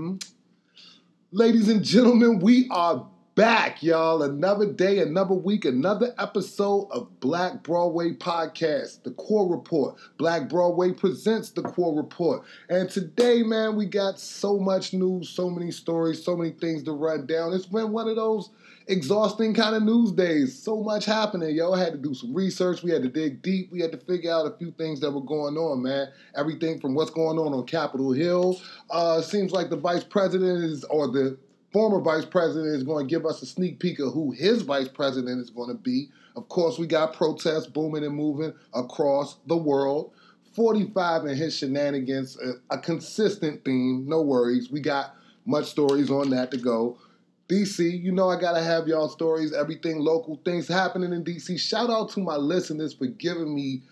Hmm? Ladies and gentlemen, we are back, y'all. Another day, another week, another episode of Black Broadway Podcast, The Core Report. Black Broadway presents The Core Report. And today, man, we got so much news, so many stories, so many things to run down. It's been one of those exhausting kind of news days. So much happening, yo. I had to do some research. We had to dig deep. We had to figure out a few things that were going on, man. Everything from what's going on on Capitol Hill. Uh, seems like the vice president is, or the former vice president is going to give us a sneak peek of who his vice president is going to be. Of course, we got protests booming and moving across the world. 45 and his shenanigans, a, a consistent theme. No worries. We got much stories on that to go. DC, you know I gotta have y'all stories, everything local, things happening in DC. Shout out to my listeners for giving me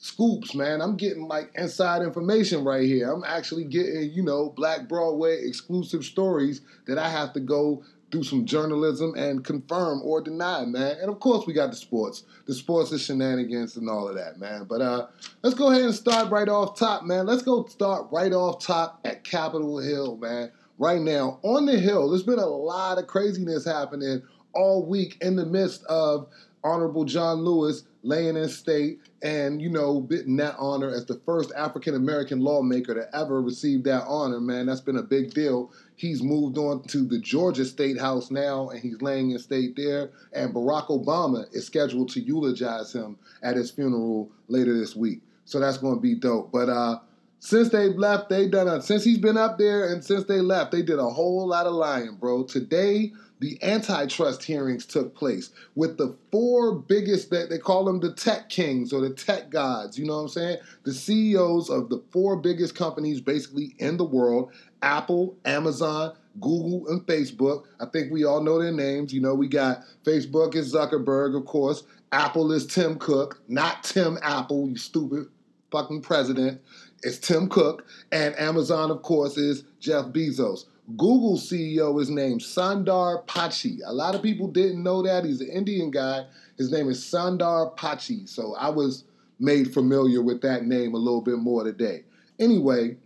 scoops, man. I'm getting like inside information right here. I'm actually getting, you know, Black Broadway exclusive stories that I have to go do some journalism and confirm or deny, man. And of course, we got the sports. The sports is shenanigans and all of that, man. But uh, let's go ahead and start right off top, man. Let's go start right off top at Capitol Hill, man right now on the Hill. There's been a lot of craziness happening all week in the midst of Honorable John Lewis laying in state and, you know, getting that honor as the first African American lawmaker to ever receive that honor, man. That's been a big deal. He's moved on to the Georgia State House now and he's laying in state there. And Barack Obama is scheduled to eulogize him at his funeral later this week. So that's going to be dope. But, uh, since they left, they done a, since he's been up there and since they left, they did a whole lot of lying, bro. Today, the antitrust hearings took place with the four biggest that they call them the tech kings or the tech gods, you know what I'm saying? The CEOs of the four biggest companies basically in the world, Apple, Amazon, Google, and Facebook. I think we all know their names. You know, we got Facebook is Zuckerberg, of course. Apple is Tim Cook, not Tim Apple, you stupid fucking president It's Tim Cook, and Amazon, of course, is Jeff Bezos. Google CEO is named Sundar Pichai. A lot of people didn't know that. He's an Indian guy. His name is Sundar Pichai. So I was made familiar with that name a little bit more today. Anyway,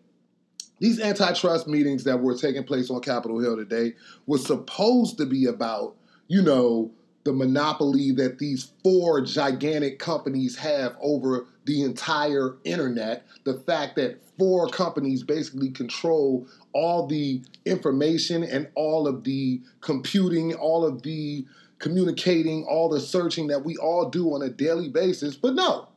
these antitrust meetings that were taking place on Capitol Hill today were supposed to be about, you know, the monopoly that these four gigantic companies have over the entire internet. The fact that four companies basically control all the information and all of the computing, all of the communicating, all the searching that we all do on a daily basis. But no,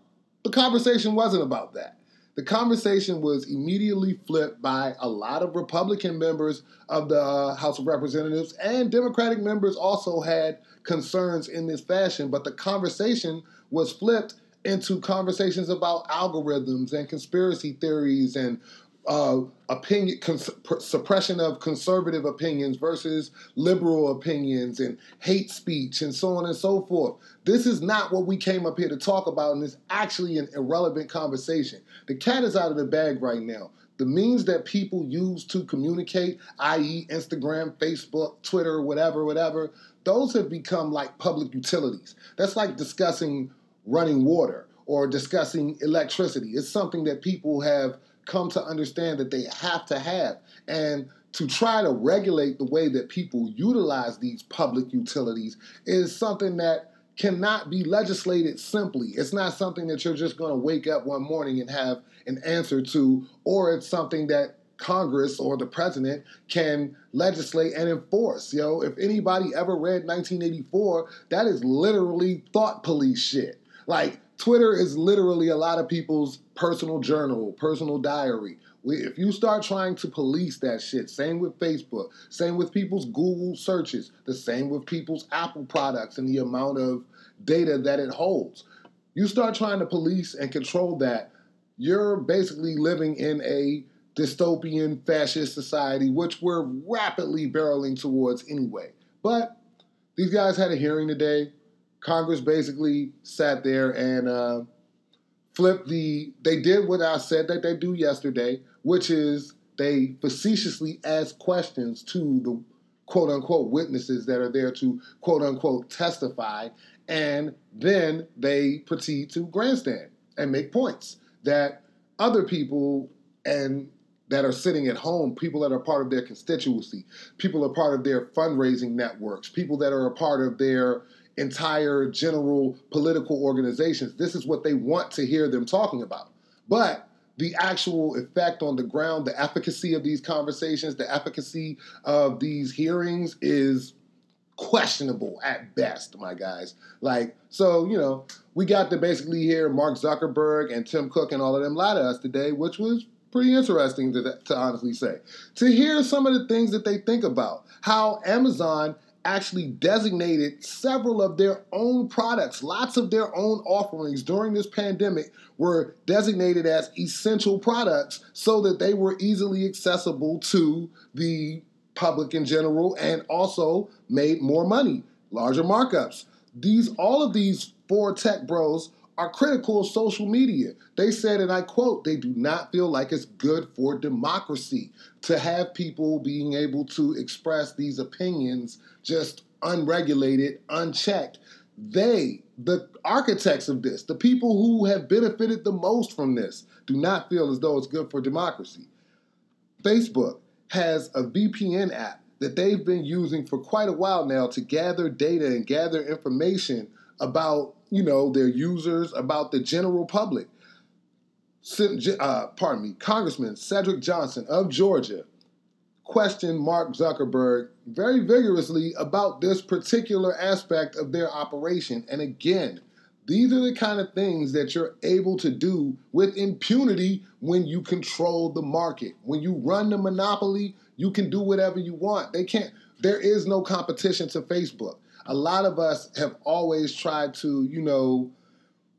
the conversation wasn't about that. The conversation was immediately flipped by a lot of Republican members of the uh, House of Representatives and Democratic members also had concerns in this fashion, but the conversation was flipped into conversations about algorithms and conspiracy theories and uh, opinion cons- suppression of conservative opinions versus liberal opinions and hate speech and so on and so forth. This is not what we came up here to talk about, and it's actually an irrelevant conversation. The cat is out of the bag right now. The means that people use to communicate, i.e., Instagram, Facebook, Twitter, whatever, whatever, those have become like public utilities. That's like discussing running water or discussing electricity. It's something that people have come to understand that they have to have. And to try to regulate the way that people utilize these public utilities is something that cannot be legislated simply. It's not something that you're just going to wake up one morning and have an answer to, or it's something that Congress or the president can legislate and enforce. Yo, if anybody ever read 1984, that is literally thought police shit. Like Twitter is literally a lot of people's personal journal, personal diary. If you start trying to police that shit, same with Facebook, same with people's Google searches, the same with people's Apple products and the amount of data that it holds. You start trying to police and control that, you're basically living in a dystopian fascist society, which we're rapidly barreling towards anyway. But these guys had a hearing today. Congress basically sat there and uh, flipped the. They did what I said that they do yesterday, which is they facetiously ask questions to the quote unquote witnesses that are there to quote unquote testify, and then they proceed to grandstand and make points that other people and that are sitting at home, people that are part of their constituency, people are part of their fundraising networks, people that are a part of their entire general political organizations. This is what they want to hear them talking about. But the actual effect on the ground, the efficacy of these conversations, the efficacy of these hearings is questionable at best, my guys. Like, so, you know, we got to basically hear Mark Zuckerberg and Tim Cook and all of them lie to us today, which was pretty interesting to, to honestly say. To hear some of the things that they think about, how Amazon actually designated several of their own products, lots of their own offerings during this pandemic were designated as essential products so that they were easily accessible to the public in general and also made more money, larger markups. These all of these four tech bros are critical of social media. They said, and I quote, they do not feel like it's good for democracy to have people being able to express these opinions just unregulated, unchecked. They, the architects of this, the people who have benefited the most from this, do not feel as though it's good for democracy. Facebook has a VPN app that they've been using for quite a while now to gather data and gather information about you know their users, about the general public. Uh, pardon me, Congressman Cedric Johnson of Georgia questioned Mark Zuckerberg very vigorously about this particular aspect of their operation. And again, these are the kind of things that you're able to do with impunity when you control the market. When you run the monopoly, you can do whatever you want. They can't, there is no competition to Facebook. A lot of us have always tried to, you know,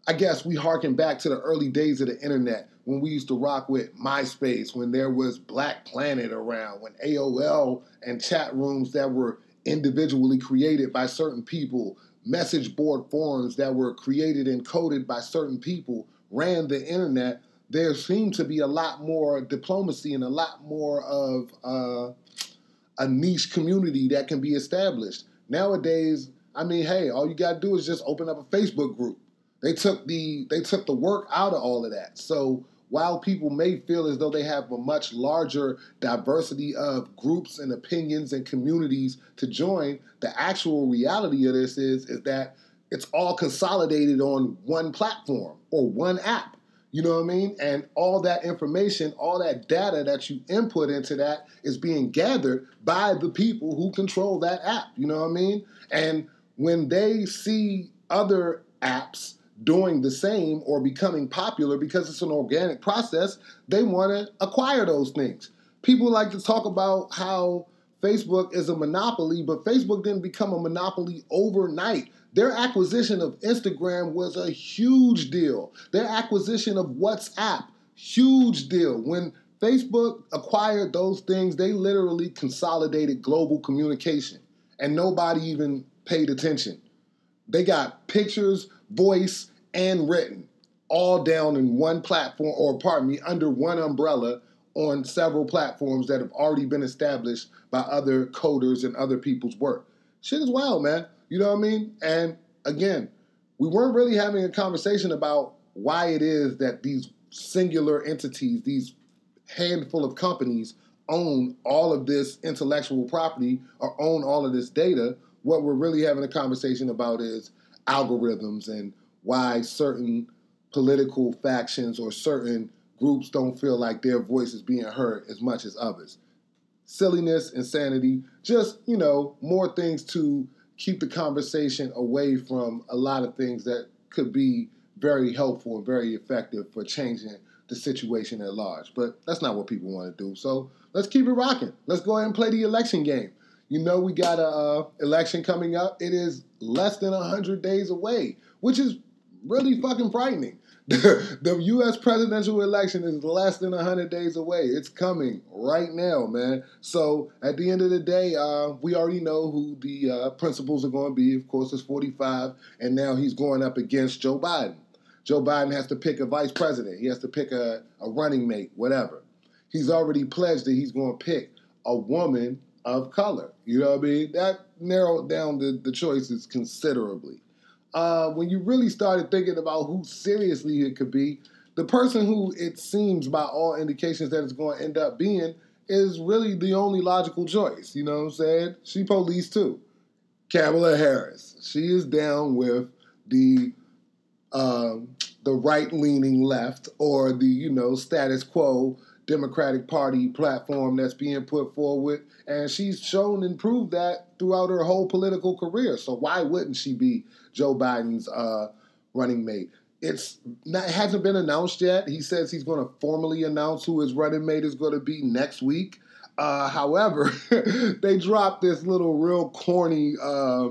I guess we harken back to the early days of the internet when we used to rock with MySpace, when there was Black Planet around, when AOL and chat rooms that were individually created by certain people, message board forums that were created and coded by certain people ran the internet, there seemed to be a lot more diplomacy and a lot more of uh, a niche community that can be established. Nowadays, I mean, hey, all you got to do is just open up a Facebook group. They took the they took the work out of all of that. So while people may feel as though they have a much larger diversity of groups and opinions and communities to join, the actual reality of this is is that it's all consolidated on one platform or one app. You know what I mean? And all that information, all that data that you input into that is being gathered by the people who control that app. You know what I mean? And when they see other apps doing the same or becoming popular because it's an organic process, they want to acquire those things. People like to talk about how Facebook is a monopoly, but Facebook didn't become a monopoly overnight. Their acquisition of Instagram was a huge deal. Their acquisition of WhatsApp, huge deal. When Facebook acquired those things, they literally consolidated global communication, and nobody even paid attention. They got pictures, voice, and written all down in one platform, or pardon me, under one umbrella on several platforms that have already been established by other coders and other people's work. Shit is wild, man. You know what I mean? And again, we weren't really having a conversation about why it is that these singular entities, these handful of companies, own all of this intellectual property or own all of this data. What we're really having a conversation about is algorithms and why certain political factions or certain groups don't feel like their voice is being heard as much as others. Silliness, insanity, just, you know, more things to keep the conversation away from a lot of things that could be very helpful and very effective for changing the situation at large. But that's not what people want to do. So let's keep it rocking. Let's go ahead and play the election game. You know, we got a uh, election coming up. It is less than 100 days away, which is really fucking frightening. the U.S. presidential election is less than 100 days away. It's coming right now, man. So at the end of the day, uh, we already know who the uh, principals are going to be. Of course, it's 45, and now he's going up against Joe Biden. Joe Biden has to pick a vice president. He has to pick a, a running mate, whatever. He's already pledged that he's going to pick a woman of color. You know what I mean? That narrowed down the, the choices considerably uh, when you really started thinking about who seriously it could be, the person who it seems by all indications that it's going to end up being is really the only logical choice. You know what I'm saying? She police too. Kamala Harris. She is down with the um, the right leaning left or the you know status quo Democratic Party platform that's being put forward, and she's shown and proved that throughout her whole political career. So why wouldn't she be Joe Biden's uh, running mate? It's not, it hasn't been announced yet. He says he's going to formally announce who his running mate is going to be next week. Uh, however, they dropped this little real corny uh,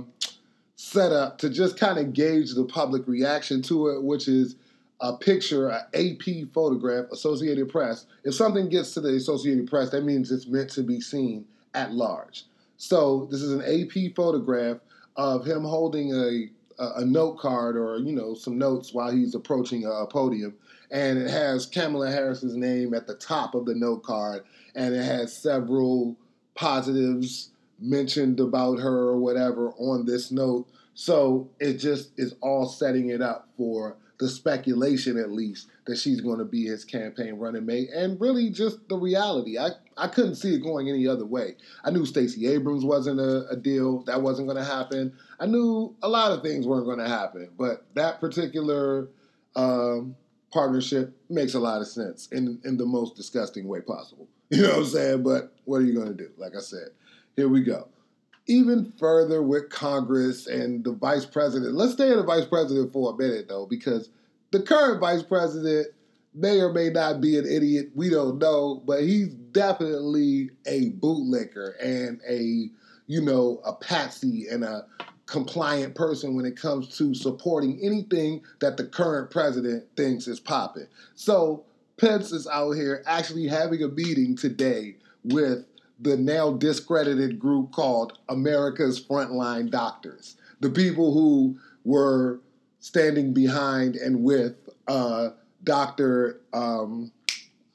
setup to just kind of gauge the public reaction to it, which is a picture, an AP photograph, Associated Press. If something gets to the Associated Press, that means it's meant to be seen at large. So this is an AP photograph of him holding a a, note card or you know some notes while he's approaching a, podium, and it has Kamala Harris's name at the top of the note card, and it has several positives mentioned about her or whatever on this note. So it just is all setting it up for the speculation, at least, that she's going to be his campaign running mate, and really just the reality. I, I couldn't see it going any other way. I knew Stacey Abrams wasn't a, a deal, that wasn't going to happen. I knew a lot of things weren't going to happen, but that particular um, partnership makes a lot of sense in, in the most disgusting way possible. You know what I'm saying? But what are you going to do? Like I said, here we go even further with Congress and the vice president. Let's stay at the vice president for a minute, though, because the current vice president may or may not be an idiot. We don't know, but he's definitely a bootlicker and a, you know, a patsy and a compliant person when it comes to supporting anything that the current president thinks is popping. So Pence is out here actually having a meeting today with the now discredited group called America's Frontline Doctors, the people who were standing behind and with uh, Dr. Um,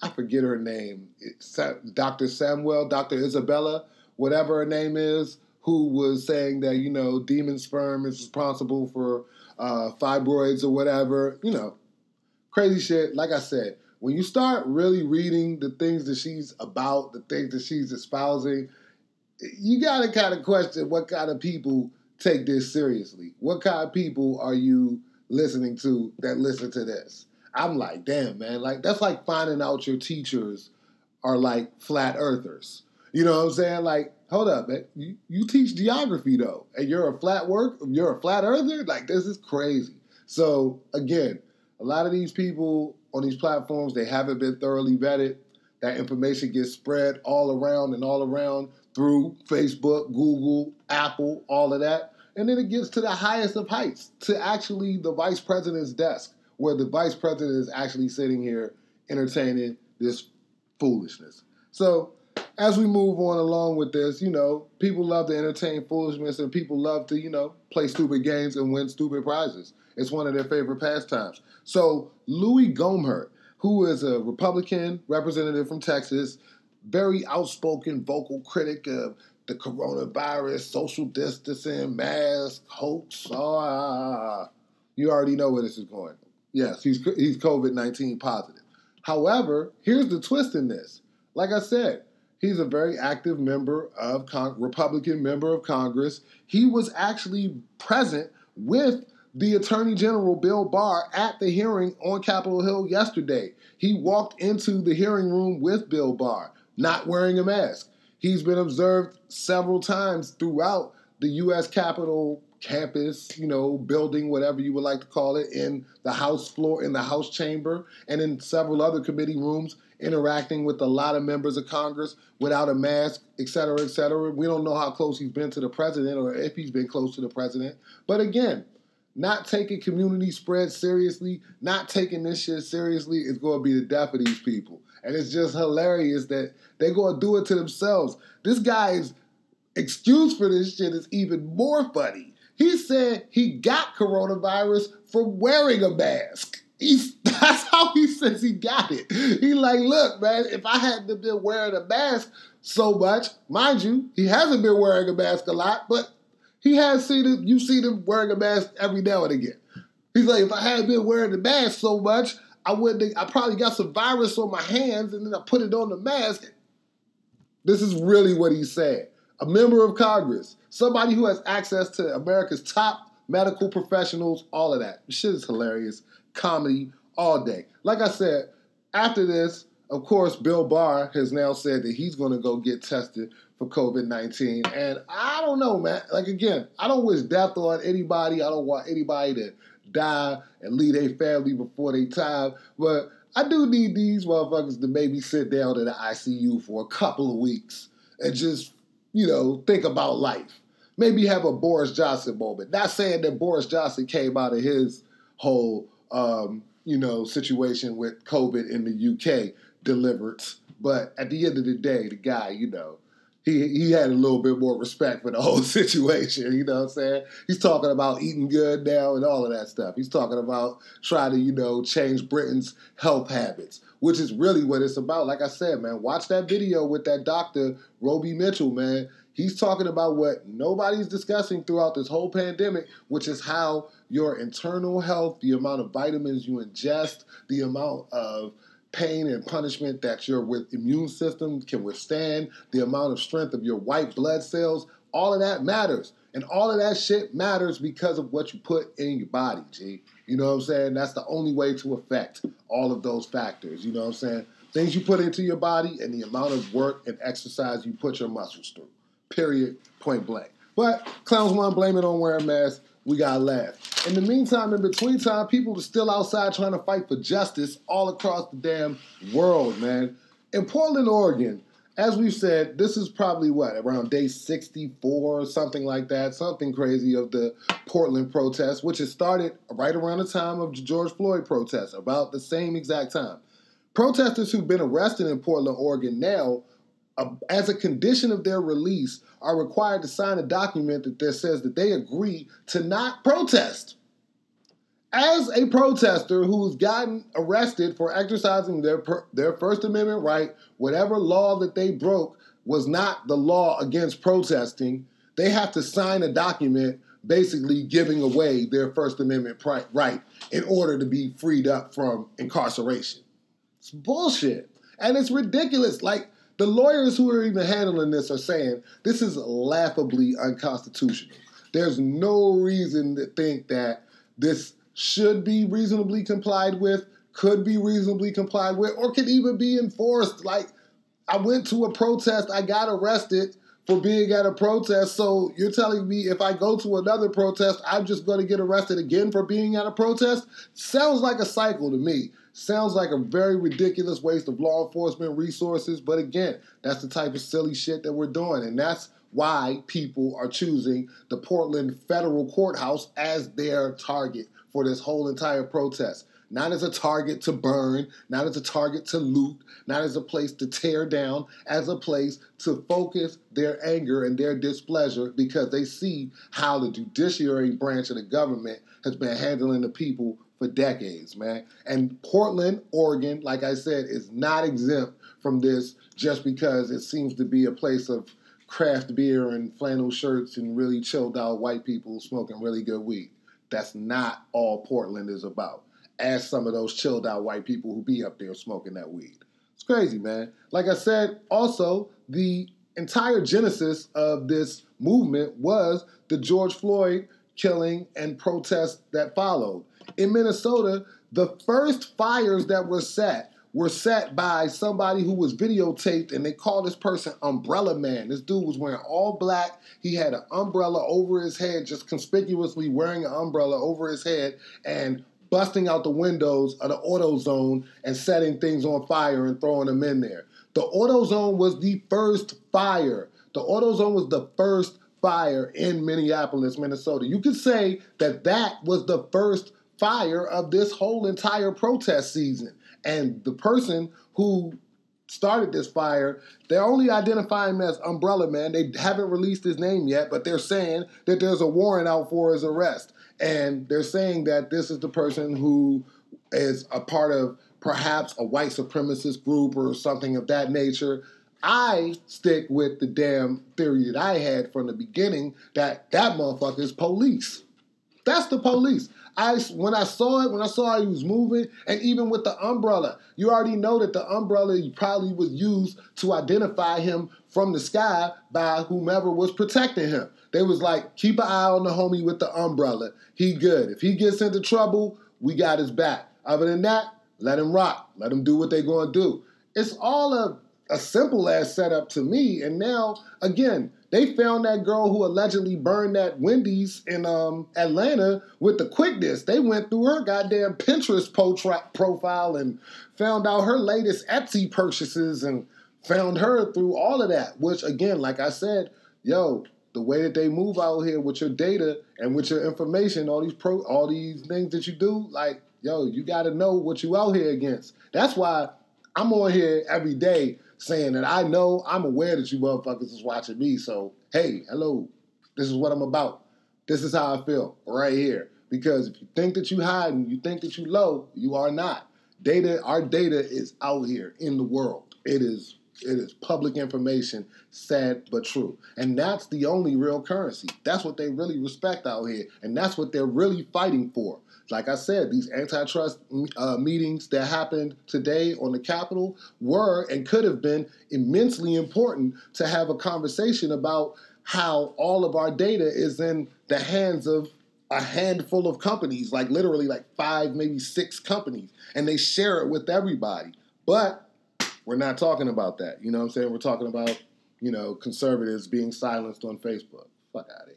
I forget her name, Dr. Samuel, Dr. Isabella, whatever her name is, who was saying that, you know, demon sperm is responsible for uh, fibroids or whatever, you know, crazy shit. Like I said, when you start really reading the things that she's about, the things that she's espousing, you got to kind of question what kind of people take this seriously. What kind of people are you listening to that listen to this? I'm like, damn, man, like that's like finding out your teachers are like flat earthers. You know what I'm saying? Like, hold up, man. You, you teach geography though, and you're a flat work, you're a flat earther? Like, this is crazy. So again, a lot of these people on these platforms, they haven't been thoroughly vetted. That information gets spread all around and all around through Facebook, Google, Apple, all of that. And then it gets to the highest of heights, to actually the vice president's desk, where the vice president is actually sitting here entertaining this foolishness. So, as we move on along with this, you know, people love to entertain foolishness and people love to, you know, play stupid games and win stupid prizes. It's one of their favorite pastimes. So Louis Gohmert, who is a Republican representative from Texas, very outspoken vocal critic of the coronavirus, social distancing, mask, hoax. Ah, you already know where this is going. Yes, he's he's COVID nineteen positive. However, here's the twist in this. Like I said, he's a very active member of Con- Republican member of Congress. He was actually present with the Attorney General Bill Barr at the hearing on Capitol Hill yesterday. He walked into the hearing room with Bill Barr, not wearing a mask. He's been observed several times throughout the U.S. Capitol campus, you know, building, whatever you would like to call it, in the House floor, in the House chamber, and in several other committee rooms, interacting with a lot of members of Congress without a mask, et cetera, et cetera. We don't know how close he's been to the president or if he's been close to the president. But again, not taking community spread seriously, not taking this shit seriously is going to be the death of these people. And it's just hilarious that they're going to do it to themselves. This guy's excuse for this shit is even more funny. He said he got coronavirus from wearing a mask. He's, that's how he says he got it. He like, look, man, if I hadn't been wearing a mask so much, mind you, he hasn't been wearing a mask a lot, but he has seen it. You see him wearing a mask every now and again. He's like, if I hadn't been wearing the mask so much, I wouldn't. I probably got some virus on my hands and then I put it on the mask. This is really what he said. A member of Congress, somebody who has access to America's top medical professionals, all of that. Shit is hilarious. Comedy all day. Like I said, after this, of course, Bill Barr has now said that he's going to go get tested for COVID 19. And I don't know, man. Like, again, I don't wish death on anybody. I don't want anybody to die and leave their family before they time. But I do need these motherfuckers to maybe sit down in the ICU for a couple of weeks and just, you know, think about life. Maybe have a Boris Johnson moment. Not saying that Boris Johnson came out of his whole, um, you know, situation with COVID in the UK delivered. But at the end of the day, the guy, you know, he he had a little bit more respect for the whole situation. You know what I'm saying? He's talking about eating good now and all of that stuff. He's talking about trying to, you know, change Britain's health habits, which is really what it's about. Like I said, man, watch that video with that doctor, Roby Mitchell, man. He's talking about what nobody's discussing throughout this whole pandemic, which is how your internal health, the amount of vitamins you ingest, the amount of pain and punishment that your immune system can withstand, the amount of strength of your white blood cells, all of that matters. And all of that shit matters because of what you put in your body, G. You know what I'm saying? That's the only way to affect all of those factors. You know what I'm saying? Things you put into your body and the amount of work and exercise you put your muscles through. Period. Point blank. But clowns want to blame it on wearing masks we gotta laugh. In the meantime, in between time, people are still outside trying to fight for justice all across the damn world, man. In Portland, Oregon, as we've said, this is probably what, around day 64 or something like that, something crazy of the Portland protest, which has started right around the time of the George Floyd protest, about the same exact time. Protesters who've been arrested in Portland, Oregon now as a condition of their release, are required to sign a document that, that says that they agree to not protest. As a protester who's gotten arrested for exercising their, their First Amendment right, whatever law that they broke was not the law against protesting, they have to sign a document basically giving away their First Amendment right in order to be freed up from incarceration. It's bullshit. And it's ridiculous. Like, the lawyers who are even handling this are saying this is laughably unconstitutional. There's no reason to think that this should be reasonably complied with, could be reasonably complied with, or could even be enforced. Like, I went to a protest, I got arrested for being at a protest. So you're telling me if I go to another protest, I'm just going to get arrested again for being at a protest? Sounds like a cycle to me. Sounds like a very ridiculous waste of law enforcement resources, but again, that's the type of silly shit that we're doing. And that's why people are choosing the Portland federal courthouse as their target for this whole entire protest. Not as a target to burn, not as a target to loot, not as a place to tear down, as a place to focus their anger and their displeasure because they see how the judiciary branch of the government has been handling the people for decades, man. And Portland, Oregon, like I said, is not exempt from this just because it seems to be a place of craft beer and flannel shirts and really chilled out white people smoking really good weed. That's not all Portland is about. As some of those chilled out white people who be up there smoking that weed. It's crazy, man. Like I said, also, the entire genesis of this movement was the George Floyd killing and protest that followed in Minnesota, the first fires that were set were set by somebody who was videotaped and they called this person Umbrella Man. This dude was wearing all black. He had an umbrella over his head, just conspicuously wearing an umbrella over his head and busting out the windows of the AutoZone and setting things on fire and throwing them in there. The AutoZone was the first fire. The AutoZone was the first fire in Minneapolis, Minnesota. You could say that that was the first fire of this whole entire protest season. And the person who started this fire, they're only identifying him as Umbrella Man. They haven't released his name yet, but they're saying that there's a warrant out for his arrest. And they're saying that this is the person who is a part of perhaps a white supremacist group or something of that nature. I stick with the damn theory that I had from the beginning that that motherfucker is police. That's the police. I when I saw it, when I saw he was moving, and even with the umbrella, you already know that the umbrella probably was used to identify him from the sky by whomever was protecting him. They was like, keep an eye on the homie with the umbrella. He good. If he gets into trouble, we got his back. Other than that, let him rock. Let him do what they gonna do. It's all a, a simple ass setup to me. And now, again, they found that girl who allegedly burned that Wendy's in um, Atlanta with the quickness. They went through her goddamn Pinterest profile and found out her latest Etsy purchases and found her through all of that. Which, again, like I said, yo, the way that they move out here with your data and with your information, all these pro, all these things that you do, like yo, you got to know what you out here against. That's why I'm on here every day saying that I know I'm aware that you motherfuckers is watching me. So hey, hello, this is what I'm about. This is how I feel right here. Because if you think that you hide and you think that you low, you are not. Data, our data is out here in the world. It is it is public information, sad but true. And that's the only real currency. That's what they really respect out here. And that's what they're really fighting for. Like I said, these antitrust uh, meetings that happened today on the Capitol were and could have been immensely important to have a conversation about how all of our data is in the hands of a handful of companies, like literally like five, maybe six companies, and they share it with everybody. But we're not talking about that. You know what I'm saying? We're talking about, you know, conservatives being silenced on Facebook. Fuck out of here.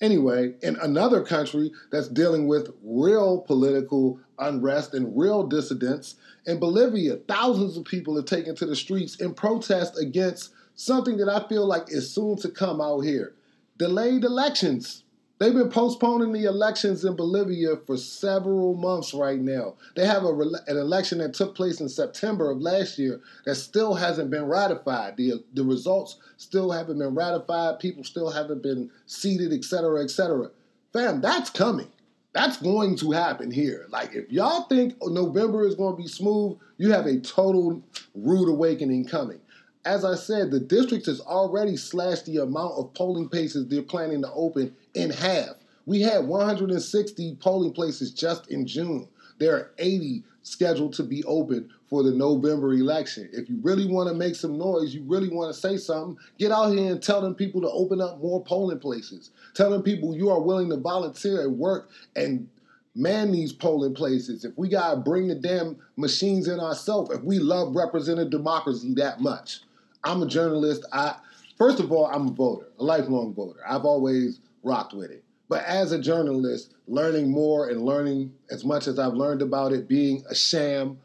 Anyway, in another country that's dealing with real political unrest and real dissidents, in Bolivia, thousands of people have taken to the streets in protest against something that I feel like is soon to come out here delayed elections. They've been postponing the elections in Bolivia for several months right now. They have a, an election that took place in September of last year that still hasn't been ratified. The, the results still haven't been ratified. People still haven't been seated, et cetera, et cetera. Fam, that's coming. That's going to happen here. Like, if y'all think November is going to be smooth, you have a total rude awakening coming. As I said, the district has already slashed the amount of polling places they're planning to open in half. We had 160 polling places just in June. There are 80 scheduled to be open for the November election. If you really want to make some noise, you really want to say something, get out here and tell them people to open up more polling places. Tell them people you are willing to volunteer and work and man these polling places. If we got to bring the damn machines in ourselves, if we love representative democracy that much. I'm a journalist. I first of all, I'm a voter, a lifelong voter. I've always rocked with it. But as a journalist, learning more and learning as much as I've learned about it being a sham,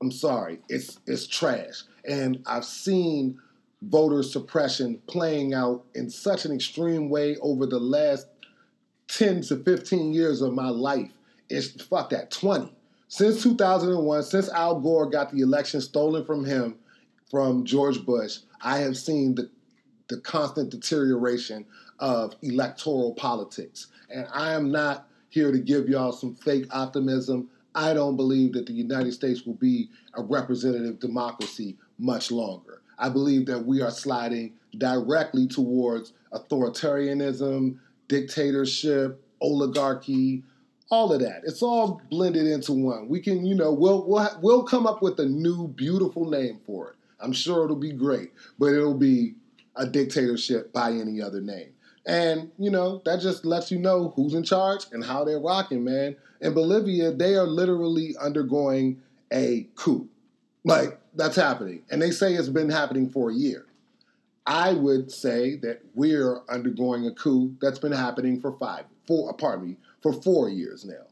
I'm sorry, it's it's trash. And I've seen voter suppression playing out in such an extreme way over the last 10 to 15 years of my life. It's fuck that 20. Since 2001, since Al Gore got the election stolen from him from George Bush, I have seen the the constant deterioration of electoral politics. And I am not here to give y'all some fake optimism. I don't believe that the United States will be a representative democracy much longer. I believe that we are sliding directly towards authoritarianism, dictatorship, oligarchy, all of that. It's all blended into one. We can, you know, we'll we'll we'll come up with a new beautiful name for it. I'm sure it'll be great, but it'll be a dictatorship by any other name. And, you know, that just lets you know who's in charge and how they're rocking, man. In Bolivia, they are literally undergoing a coup. Like, that's happening. And they say it's been happening for a year. I would say that we're undergoing a coup that's been happening for five, four, uh, pardon me, for four years now.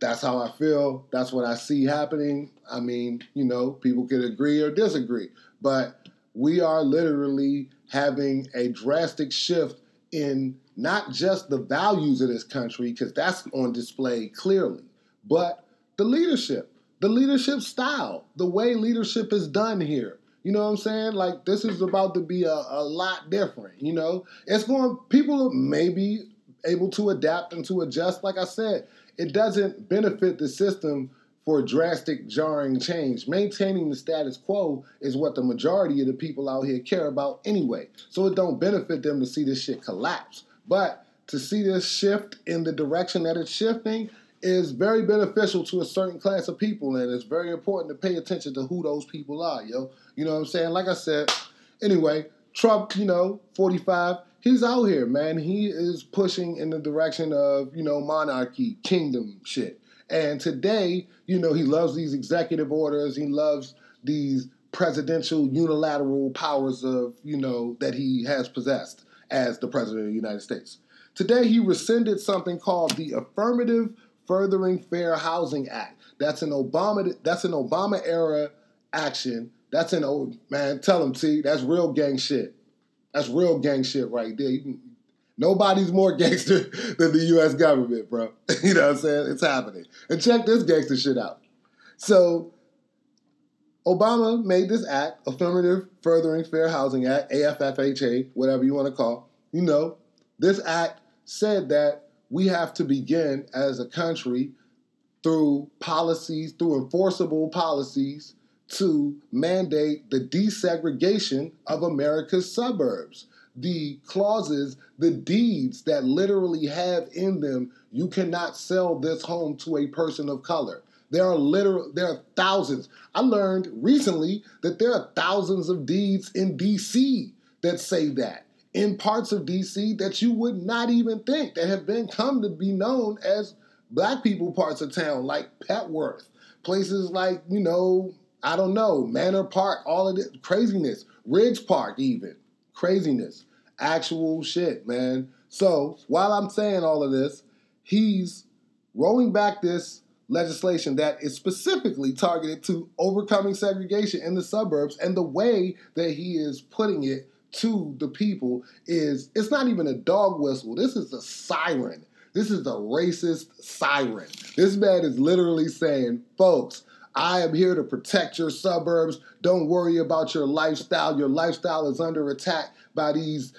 That's how I feel. That's what I see happening. I mean, you know, people could agree or disagree, but we are literally having a drastic shift in not just the values of this country, because that's on display clearly, but the leadership, the leadership style, the way leadership is done here. You know what I'm saying? Like this is about to be a, a lot different. You know, it's going. People may be able to adapt and to adjust. Like I said, it doesn't benefit the system for drastic, jarring change. Maintaining the status quo is what the majority of the people out here care about anyway. So it don't benefit them to see this shit collapse. But to see this shift in the direction that it's shifting is very beneficial to a certain class of people, and it's very important to pay attention to who those people are, yo. You know what I'm saying? Like I said, anyway, Trump, you know, 45, he's out here, man. He is pushing in the direction of, you know, monarchy, kingdom shit. And today, you know, he loves these executive orders, he loves these presidential unilateral powers of, you know, that he has possessed as the president of the United States. Today, he rescinded something called the Affirmative Furthering Fair Housing Act. That's an Obama. That's an Obama era action. That's an old man. Tell him, see, that's real gang shit. That's real gang shit right there. Can, nobody's more gangster than the U.S. government, bro. you know what I'm saying? It's happening. And check this gangster shit out. So Obama made this act, Affirmative Furthering Fair Housing Act, AFFHA, whatever you want to call. You know, this act said that we have to begin as a country through policies, through enforceable policies, to mandate the desegregation of America's suburbs. The clauses, the deeds that literally have in them, you cannot sell this home to a person of color. There are literal there are thousands. I learned recently that there are thousands of deeds in DC that say that in parts of DC that you would not even think that have been come to be known as black people parts of town, like Petworth, places like, you know, I don't know, Manor Park, all of this craziness, Ridge Park, even craziness, actual shit, man. So while I'm saying all of this, he's rolling back this legislation that is specifically targeted to overcoming segregation in the suburbs, and the way that he is putting it to the people is it's not even a dog whistle. This is a siren. This is a racist siren. This man is literally saying, folks, I am here to protect your suburbs. Don't worry about your lifestyle. Your lifestyle is under attack by these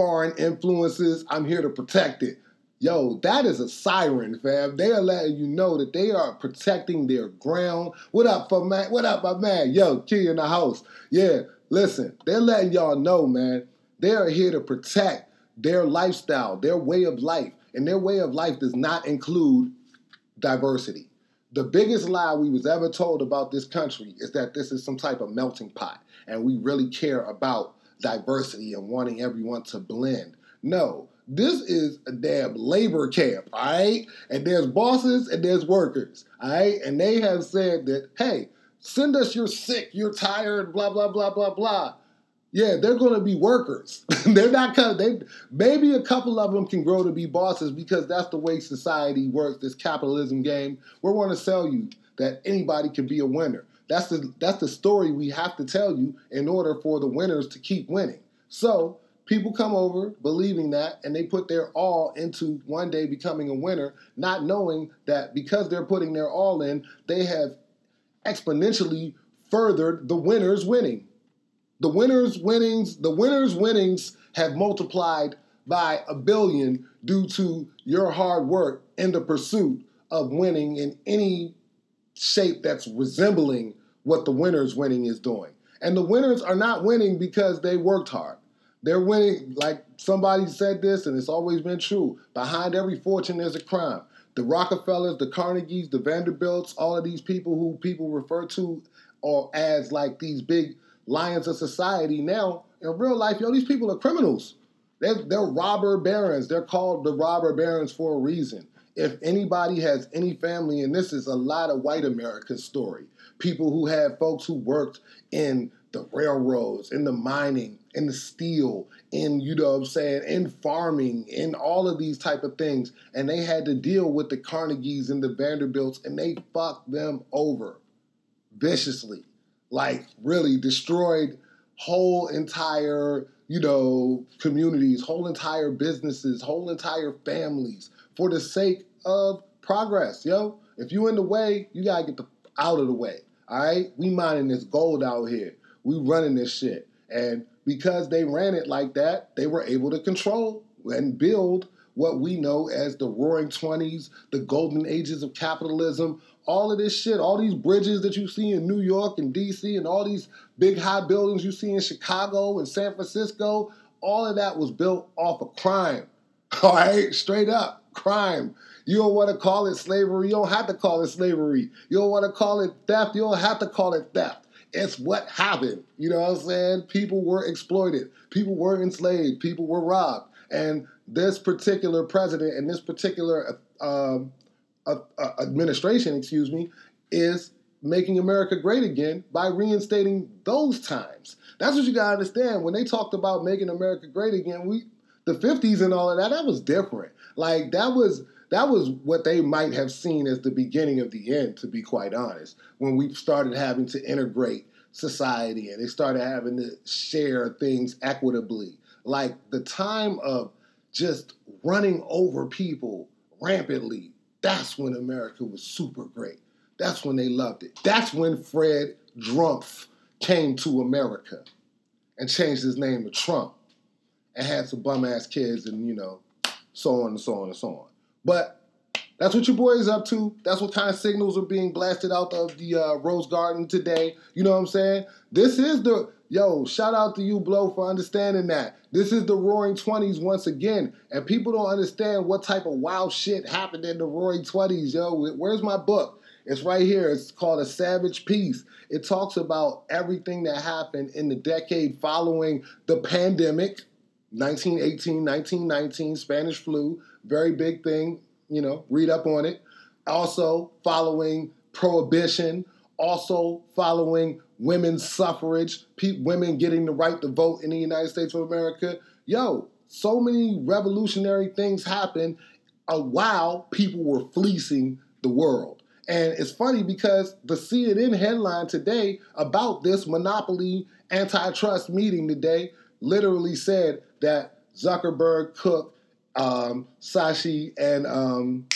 foreign influences. I'm here to protect it. Yo, that is a siren, fam. They are letting you know that they are protecting their ground. What up, for man? What up, my man? Yo, key in the house. Yeah, Listen, they're letting y'all know, man, they are here to protect their lifestyle, their way of life. And their way of life does not include diversity. The biggest lie we was ever told about this country is that this is some type of melting pot and we really care about diversity and wanting everyone to blend. No, this is a damn labor camp, all right? And there's bosses and there's workers, all right? And they have said that, hey, Send us you're sick, you're tired, blah blah blah blah blah. Yeah, they're going to be workers. they're not they maybe a couple of them can grow to be bosses because that's the way society works. This capitalism game, we're going to sell you that anybody can be a winner. That's the that's the story we have to tell you in order for the winners to keep winning. So people come over believing that and they put their all into one day becoming a winner, not knowing that because they're putting their all in, they have exponentially furthered the winners winning. The winners winnings, the winners winnings have multiplied by a billion due to your hard work in the pursuit of winning in any shape that's resembling what the winners winning is doing. And the winners are not winning because they worked hard. They're winning, like somebody said this, and it's always been true. Behind every fortune, there's a crime the Rockefellers, the Carnegies, the Vanderbilts, all of these people who people refer to or as like these big lions of society now in real life, yo, these people are criminals. They're, they're robber barons. They're called the robber barons for a reason. If anybody has any family, and this is a lot of white American story, people who had folks who worked in the railroads, in the mining, in the steel, in you know what I'm saying, in farming, in all of these type of things, and they had to deal with the Carnegies and the Vanderbilts, and they fucked them over viciously, like really destroyed whole entire you know communities, whole entire businesses, whole entire families for the sake of progress, yo. If you in the way, you gotta get the out of the way. All right, we mining this gold out here. We running this shit. And because they ran it like that, they were able to control and build what we know as the roaring 20s, the golden ages of capitalism, all of this shit, all these bridges that you see in New York and DC, and all these big high buildings you see in Chicago and San Francisco, all of that was built off of crime. All right, straight up crime. You don't want to call it slavery. You don't have to call it slavery. You don't want to call it theft. You don't have to call it theft. It's what happened. You know what I'm saying? People were exploited. People were enslaved. People were robbed. And this particular president and this particular uh, administration, excuse me, is making America great again by reinstating those times. That's what you gotta understand. When they talked about making America great again, we the 50s and all of that, that was different. Like that was that was what they might have seen as the beginning of the end, to be quite honest, when we started having to integrate society and they started having to share things equitably. Like the time of just running over people rampantly, that's when America was super great. That's when they loved it. That's when Fred Drumpf came to America and changed his name to Trump and had some bum ass kids and, you know, so on and so on and so on. But that's what your boy is up to. That's what kind of signals are being blasted out of the uh, Rose Garden today. You know what I'm saying? This is the yo. Shout out to you, Blow, for understanding that. This is the Roaring Twenties once again, and people don't understand what type of wild shit happened in the Roaring Twenties. Yo, where's my book? It's right here. It's called A Savage Peace. It talks about everything that happened in the decade following the pandemic, 1918, 1919, Spanish flu, very big thing. You know, read up on it. Also, following prohibition, also following women's suffrage, pe- women getting the right to vote in the United States of America. Yo, so many revolutionary things happened while people were fleecing the world. And it's funny because the CNN headline today about this monopoly antitrust meeting today literally said that Zuckerberg, Cook, um, Sashi, and um,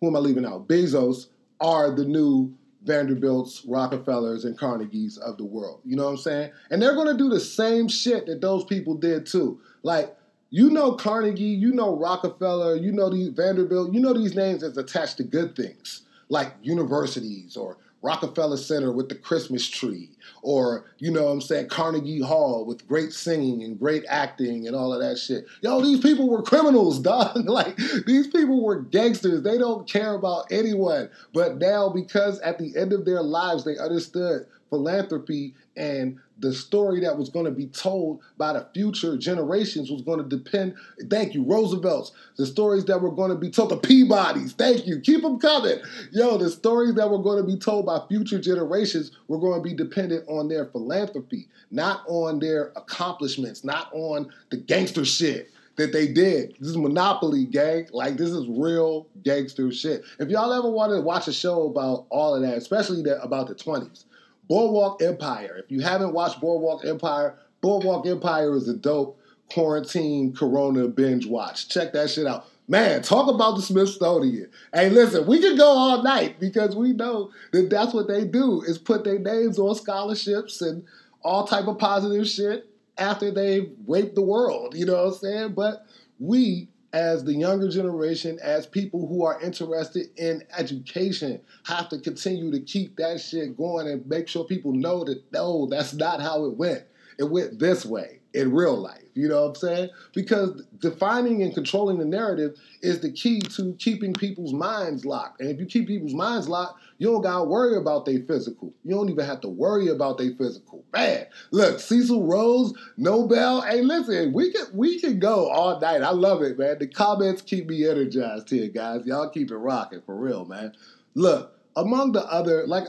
who am I leaving out? Bezos are the new Vanderbilts, Rockefellers, and Carnegies of the world. You know what I'm saying? And they're to do the same shit that those people did too. Like, you know Carnegie, you know Rockefeller, you know these Vanderbilt, you know these names that's attached to good things like universities or Rockefeller Center with the Christmas tree, or, you know what I'm saying, Carnegie Hall with great singing and great acting and all of that shit. Yo, these people were criminals, dog. like, these people were gangsters. They don't care about anyone. But now, because at the end of their lives, they understood philanthropy and the story that was going to be told by the future generations was going to depend. Thank you, Roosevelt's. The stories that were going to be told, the Peabodys. Thank you. Keep them coming. Yo, the stories that were going to be told by future generations were going to be dependent on their philanthropy, not on their accomplishments, not on the gangster shit that they did. This is Monopoly, gang. Like this is real gangster shit. If y'all ever wanted to watch a show about all of that, especially the, about the twenties, Boardwalk Empire. If you haven't watched Boardwalk Empire, Boardwalk Empire is a dope quarantine Corona binge watch. Check that shit out. Man, talk about the Smithsonian. Hey, listen, we can go all night because we know that that's what they do is put their names on scholarships and all type of positive shit after they rape the world. You know what I'm saying? But we as the younger generation, as people who are interested in education, have to continue to keep that shit going and make sure people know that no, that's not how it went. It went this way in real life. You know what I'm saying? Because defining and controlling the narrative is the key to keeping people's minds locked. And if you keep people's minds locked, you don't gotta worry about their physical. You don't even have to worry about their physical. Man, look, Cecil Rhodes, Nobel. Hey, listen, we can we can go all night. I love it, man. The comments keep me energized here, guys. Y'all keep it rocking for real, man. Look, among the other, like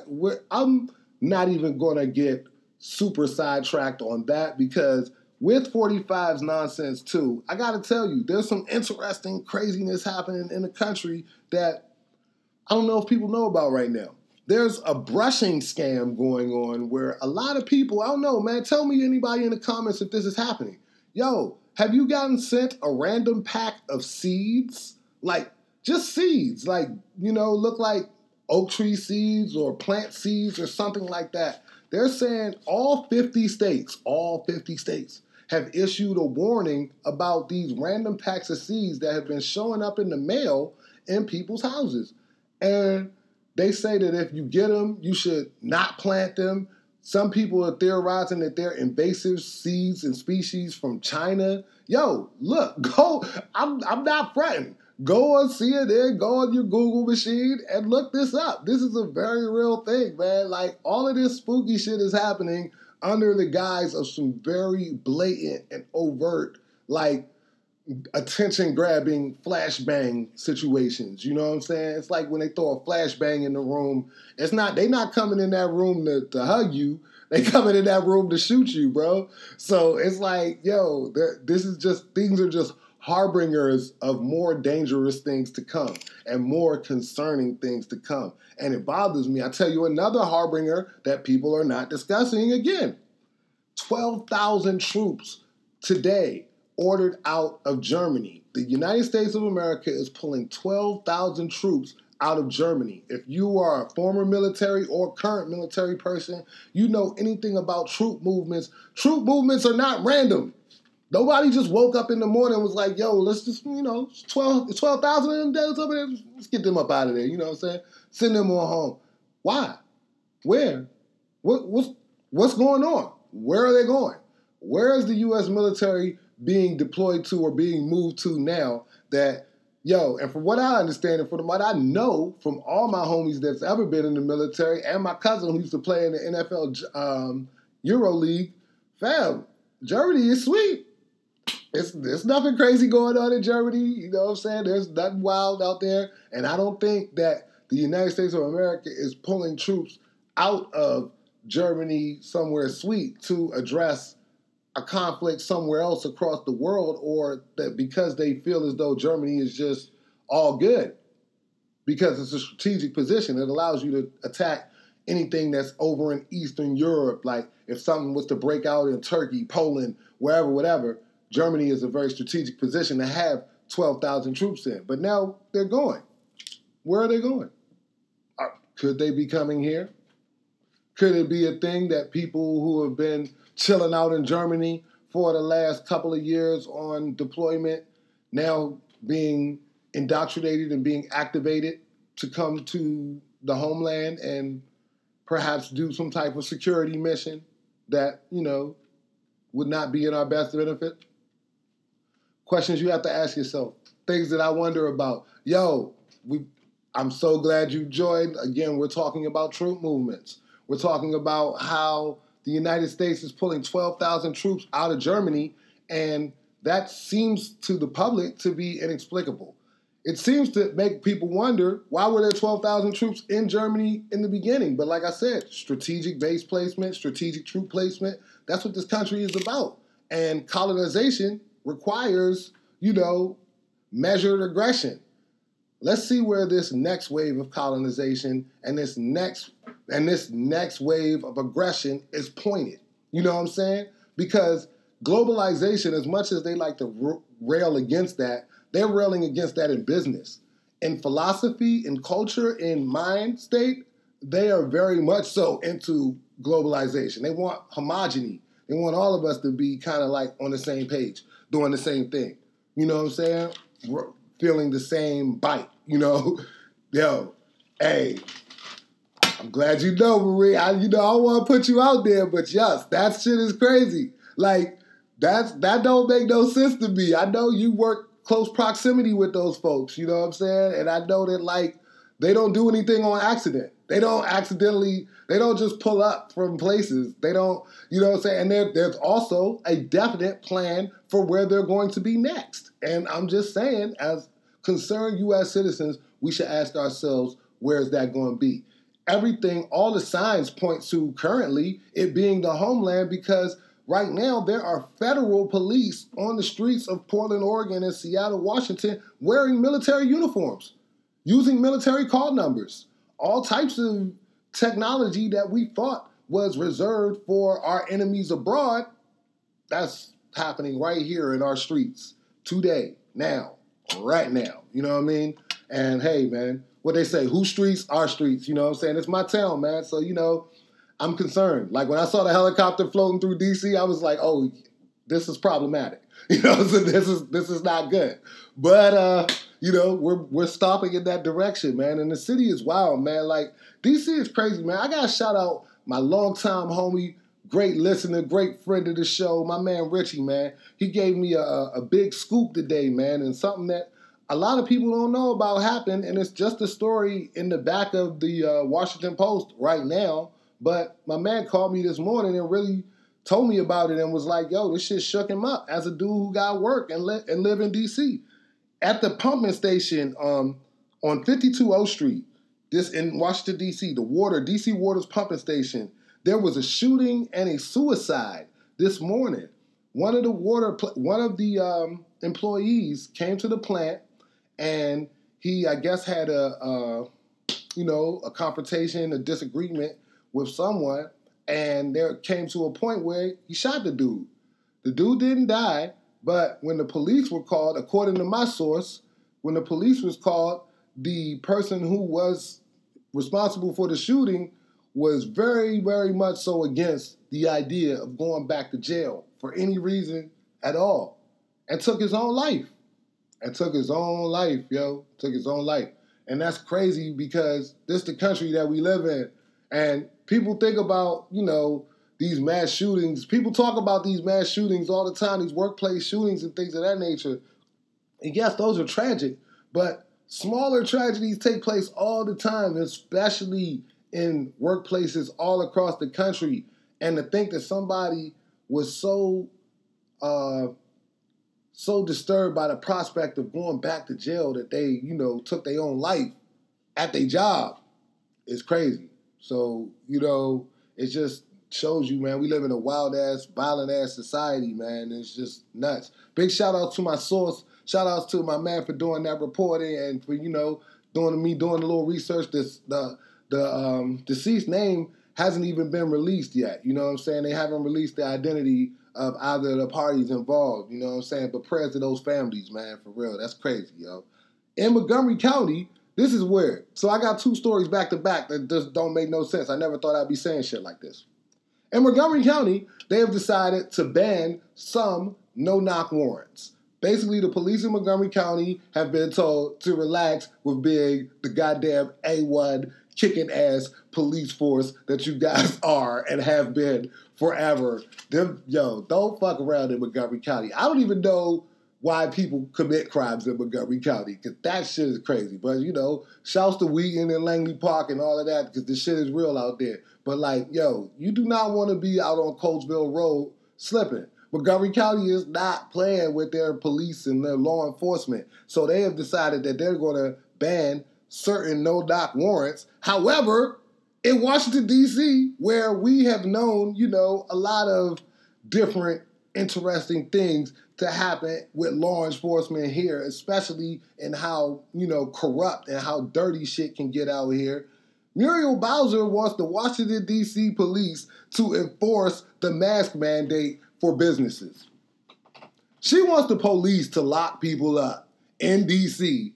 I'm not even gonna get super sidetracked on that because with 45's nonsense too, I gotta tell you, there's some interesting craziness happening in the country that I don't know if people know about right now. There's a brushing scam going on where a lot of people, I don't know, man, tell me anybody in the comments if this is happening. Yo, have you gotten sent a random pack of seeds? Like, just seeds, like, you know, look like oak tree seeds or plant seeds or something like that. They're saying all 50 states, all 50 states, have issued a warning about these random packs of seeds that have been showing up in the mail in people's houses. And they say that if you get them, you should not plant them, Some people are theorizing that they're invasive seeds and species from China. Yo, look, go. I'm I'm not fretting. Go on CNN, go on your Google machine and look this up. This is a very real thing, man. Like all of this spooky shit is happening under the guise of some very blatant and overt, like attention grabbing flashbang situations. You know what I'm saying? It's like when they throw a flashbang in the room. It's not they not coming in that room to, to hug you. They coming in that room to shoot you, bro. So it's like, yo, this is just things are just harbingers of more dangerous things to come and more concerning things to come. And it bothers me. I tell you another harbinger that people are not discussing again 12,000 troops today ordered out of Germany. The United States of America is pulling 12,000 troops out of Germany. If you are a former military or current military person, you know anything about troop movements. Troop movements are not random. Nobody just woke up in the morning and was like, yo, let's just, you know, 12,000 12, of them dead over there. Let's get them up out of there. You know what I'm saying? Send them on home. Why? Where? What, what's, what's going on? Where are they going? Where is the U.S. military being deployed to or being moved to now that, yo, and from what I understand and from what I know from all my homies that's ever been in the military and my cousin who used to play in the NFL um, Euro League, fam, Germany is sweet it's there's nothing crazy going on in Germany. You know what I'm saying? There's nothing wild out there, and I don't think that the United States of America is pulling troops out of Germany somewhere sweet to address a conflict somewhere else across the world, or that because they feel as though Germany is just all good because it's a strategic position. It allows you to attack anything that's over in Eastern Europe. Like if something was to break out in Turkey, Poland, wherever, whatever Germany is a very strategic position to have 12,000 troops in. But now they're going. Where are they going? Uh, could they be coming here? Could it be a thing that people who have been chilling out in Germany for the last couple of years on deployment now being indoctrinated and being activated to come to the homeland and perhaps do some type of security mission that, you know, would not be in our best benefit? Questions you have to ask yourself, things that I wonder about. Yo, we I'm so glad you joined. Again, we're talking about troop movements. We're talking about how the United States is pulling 12,000 troops out of Germany, and that seems to the public to be inexplicable. It seems to make people wonder why were there 12,000 troops in Germany in the beginning? But like I said, strategic base placement, strategic troop placement, that's what this country is about. And colonization requires, you know, measured aggression. Let's see where this next wave of colonization and this next and this next wave of aggression is pointed. You know what I'm saying? Because globalization, as much as they like to rail against that, they're railing against that in business. In philosophy, in culture, in mind state, they are very much so into globalization. They want homogeny. They want all of us to be kind of like on the same page doing the same thing. You know what I'm saying? Feeling the same bite. You know, yo, hey, I'm glad you know, Marie. I, you know, I want to put you out there, but yes, that shit is crazy. Like that's that don't make no sense to me. I know you work close proximity with those folks. You know what I'm saying? And I know that like they don't do anything on accident. They don't accidentally, they don't just pull up from places. They don't, you know what I'm saying? And there, there's also a definite plan for where they're going to be next. And I'm just saying, as concerned U.S. citizens, we should ask ourselves, where is that going to be? Everything, all the signs point to currently it being the homeland because right now there are federal police on the streets of Portland, Oregon, and Seattle, Washington wearing military uniforms, using military call numbers all types of technology that we thought was reserved for our enemies abroad, that's happening right here in our streets today, now, right now. You know what I mean? And hey, man, what they say, whose streets? Our streets. You know what I'm saying? It's my town, man. So, you know, I'm concerned. Like when I saw the helicopter floating through DC, I was like, oh, this is problematic. You know, so this is this is not good. But uh you know, we're we're stopping in that direction, man. And the city is wild, man. Like DC is crazy, man. I gotta shout out my longtime homie, great listener, great friend of the show, my man Richie, man. He gave me a, a big scoop today, man, and something that a lot of people don't know about happened, and it's just a story in the back of the uh, Washington Post right now. But my man called me this morning and really told me about it and was like, "Yo, this shit shook him up." As a dude who got work and li- and live in D.C. at the pumping station um, on 52 O Street, this in Washington D.C., the water D.C. Water's pumping station. There was a shooting and a suicide this morning. One of the water, one of the um, employees came to the plant and he, I guess, had a, a, you know, a confrontation, a disagreement with someone, and there came to a point where he shot the dude. The dude didn't die, but when the police were called, according to my source, when the police was called, the person who was responsible for the shooting was very, very much so against the idea of going back to jail for any reason at all and took his own life and took his own life, yo. Took his own life. And that's crazy because this the country that we live in. And people think about, you know, these mass shootings. People talk about these mass shootings all the time, these workplace shootings and things of that nature. And yes, those are tragic, but smaller tragedies take place all the time, especially in workplaces all across the country. And to think that somebody was so uh, so disturbed by the prospect of going back to jail that they, you know, took their own life at their job is crazy. So, you know, it's just shows you, man, we live in a wild ass, violent ass society, man. It's just nuts. Big shout out to my source. Shout outs to my man for doing that reporting and for, you know, doing me doing a little research. This the the um, deceased name hasn't even been released yet. You know what I'm saying? They haven't released the identity of either of the parties involved. You know what I'm saying? But prayers to those families, man, for real. That's crazy, yo. In Montgomery County, this is weird. So I got two stories back to back that just don't make no sense. I never thought I'd be saying shit like this. In Montgomery County, they have decided to ban some no knock warrants. Basically, the police in Montgomery County have been told to relax with being the goddamn A1 kicking ass police force that you guys are and have been forever. Them, yo, don't fuck around in Montgomery County. I don't even know why people commit crimes in Montgomery County because that shit is crazy. But you know, shouts to Wheaton and Langley Park and all of that because the shit is real out there. But like, yo, you do not want to be out on Colesville Road slipping. Montgomery County is not playing with their police and their law enforcement. So they have decided that they're going to ban certain no knock warrants. However, in Washington, D.C., where we have known, you know, a lot of different interesting things to happen with law enforcement here, especially in how, you know, corrupt and how dirty shit can get out here. Muriel Bowser wants the Washington, D.C. police to enforce the mask mandate for businesses. She wants the police to lock people up in D.C.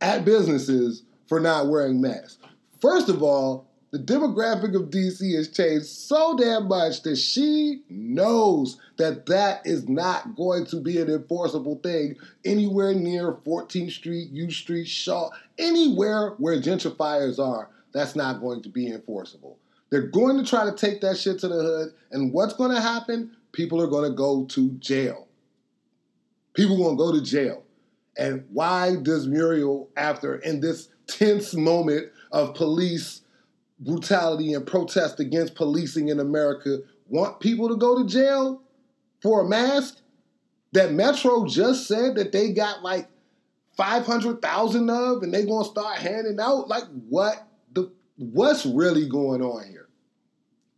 at businesses for not wearing masks. First of all, the demographic of DC has changed so damn much that she knows that that is not going to be an enforceable thing anywhere near 14th Street, U Street, Shaw, anywhere where gentrifiers are. That's not going to be enforceable. They're going to try to take that shit to the hood, and what's going to happen? People are going to go to jail. People are going to go to jail. And why does Muriel, after in this tense moment of police brutality and protest against policing in America want people to go to jail for a mask that Metro just said that they got like 500,000 of and they're going to start handing out like what what's really going on here?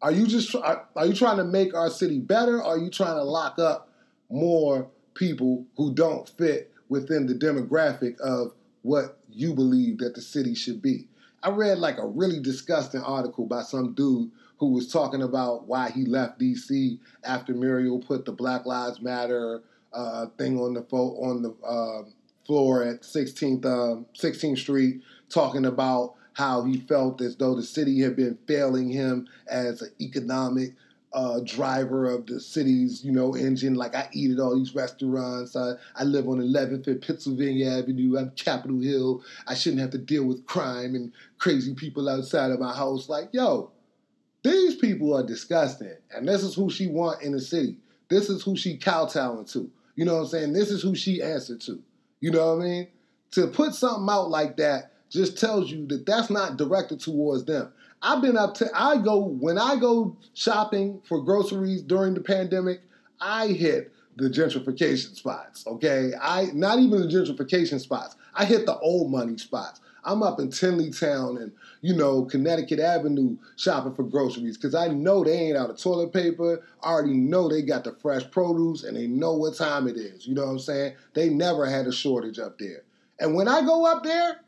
Are you just are, are you trying to make our city better are you trying to lock up more people who don't fit within the demographic of what you believe that the city should be. I read like a really disgusting article by some dude who was talking about why he left DC after Muriel put the Black Lives Matter uh, thing on the fo- on the uh, floor at 16th um, 16th Street, talking about how he felt as though the city had been failing him as an economic uh, driver of the city's, you know, engine. Like I eat at all these restaurants. I, I live on 11th and Pennsylvania Avenue. I'm Capitol Hill. I shouldn't have to deal with crime and crazy people outside of my house. Like, yo, These people are disgusting. And this is who she want in the city. This is who she kowtowing to. You know what I'm saying? This is who she answered to. You know what I mean? To put something out like that just tells you that that's not directed towards them. I've been up to, I go, when I go shopping for groceries during the pandemic, I hit the gentrification spots, okay? I, not even the gentrification spots, I hit the old money spots. I'm up in Tenleytown and, you know, Connecticut Avenue shopping for groceries because I know they ain't out of toilet paper. I already know they got the fresh produce and they know what time it is. You know what I'm saying? They never had a shortage up there. And when I go up there,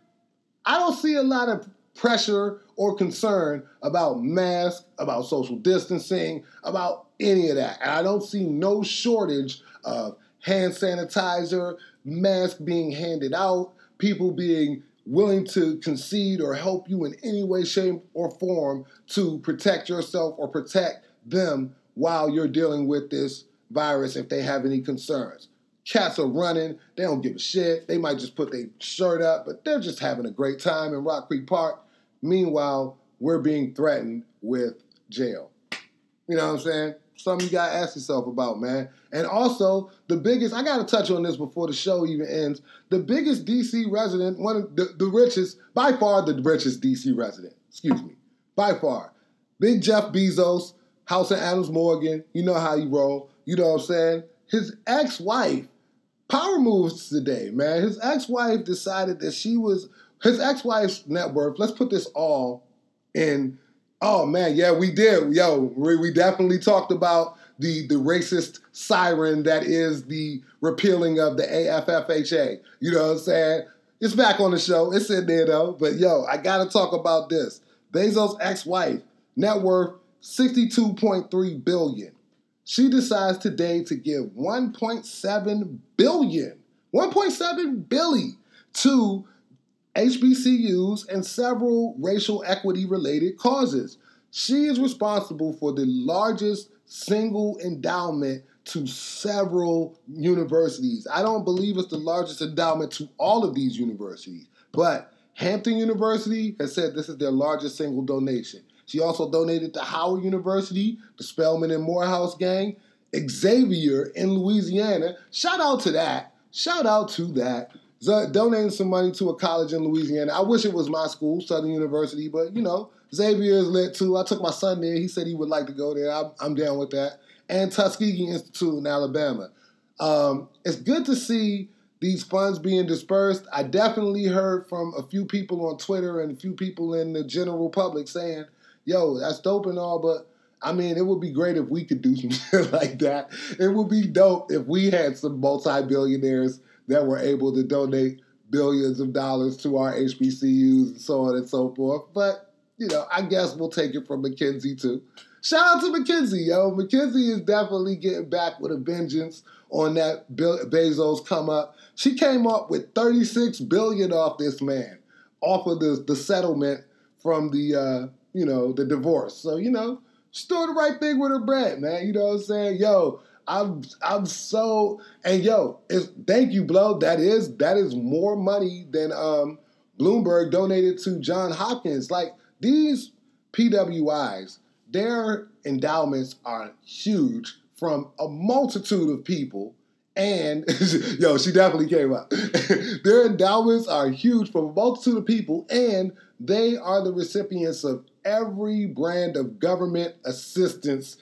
I don't see a lot of pressure or concern about masks, about social distancing, about any of that. And I don't see no shortage of hand sanitizer, masks being handed out, people being willing to concede or help you in any way, shape, or form to protect yourself or protect them while you're dealing with this virus if they have any concerns. Cats are running, they don't give a shit. They might just put their shirt up, but they're just having a great time in Rock Creek Park. Meanwhile, we're being threatened with jail. You know what I'm saying? Something you gotta ask yourself about, man. And also, the biggest, I gotta touch on this before the show even ends. The biggest DC resident, one of the, the richest, by far the richest DC resident, excuse me, by far. Big Jeff Bezos, House of Adams Morgan, you know how you roll. You know what I'm saying? His ex wife, power moves today, man. His ex wife decided that she was, his ex wife's net worth, let's put this all in Oh man, yeah, we did. Yo, we, we definitely talked about the the racist siren that is the repealing of the AFFHA. You know what I'm saying? It's back on the show. It's in there though. But yo, I gotta talk about this. Bezos' ex-wife, net worth 62.3 billion. She decides today to give 1.7 billion, 1.7 billion to HBCUs, and several racial equity related causes. She is responsible for the largest single endowment to several universities. I don't believe it's the largest endowment to all of these universities, but Hampton University has said this is their largest single donation. She also donated to Howard University, the Spelman and Morehouse gang, Xavier in Louisiana. Shout out to that. Shout out to that donating some money to a college in Louisiana. I wish it was my school, Southern University, but you know, Xavier is lit too. I took my son there. He said he would like to go there. I'm, I'm down with that. And Tuskegee Institute in Alabama. Um, it's good to see these funds being dispersed. I definitely heard from a few people on Twitter and a few people in the general public saying, yo, that's dope and all, but I mean, it would be great if we could do some shit like that. It would be dope if we had some multi billionaires that were able to donate billions of dollars to our HBCUs and so on and so forth. But, you know, I guess we'll take it from Mackenzie too. Shout out to Mackenzie, yo. Mackenzie is definitely getting back with a vengeance on that Bezos come up. She came up with 36 billion off this man, off of the, the settlement from the uh, you know, the divorce. So, you know, she's doing the right thing with her bread, man. You know what I'm saying? Yo, I'm I'm so and yo, it's thank you, blow. That is that is more money than um Bloomberg donated to John Hopkins. Like these PWIs, their endowments are huge from a multitude of people. And yo, she definitely came up. their endowments are huge from a multitude of people, and they are the recipients of every brand of government assistance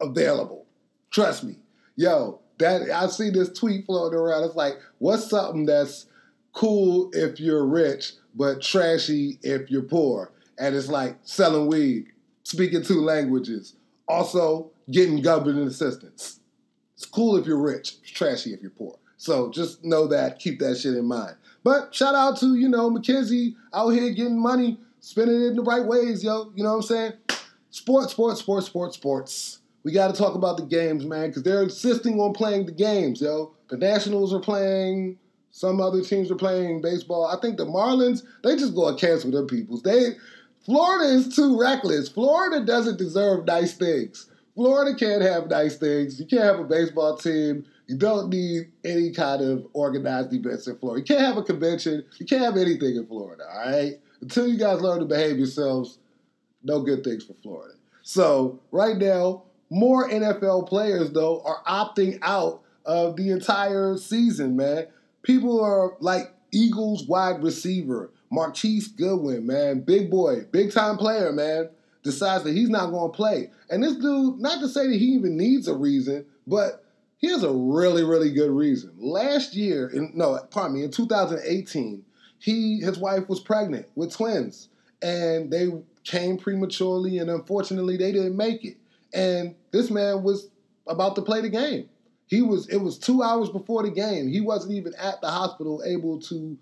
available. Trust me. Yo, that I see this tweet floating around. It's like, what's something that's cool if you're rich, but trashy if you're poor? And it's like selling weed, speaking two languages, also getting government assistance. It's cool if you're rich, it's trashy if you're poor. So just know that, keep that shit in mind. But shout out to, you know, Mackenzie out here getting money, spending it in the right ways, yo. You know what I'm saying? Sports, sports, sports, sports, sports we got to talk about the games, man, because they're insisting on playing the games, yo. The Nationals are playing. Some other teams are playing baseball. I think the Marlins, they just go and cancel their peoples. They Florida is too reckless. Florida doesn't deserve nice things. Florida can't have nice things. You can't have a baseball team. You don't need any kind of organized events in Florida. You can't have a convention. You can't have anything in Florida, all right? Until you guys learn to behave yourselves, no good things for Florida. So right now, more NFL players though are opting out of the entire season, man. People are like Eagles wide receiver, Marquise Goodwin, man, big boy, big time player, man, decides that he's not going to play. And this dude, not to say that he even needs a reason, but he has a really, really good reason. Last year, in, no, pardon me, in 2018, he his wife was pregnant with twins, and they came prematurely, and unfortunately, they didn't make it. And this man was about to play the game. He was. It was two hours before the game. He wasn't even at the hospital able to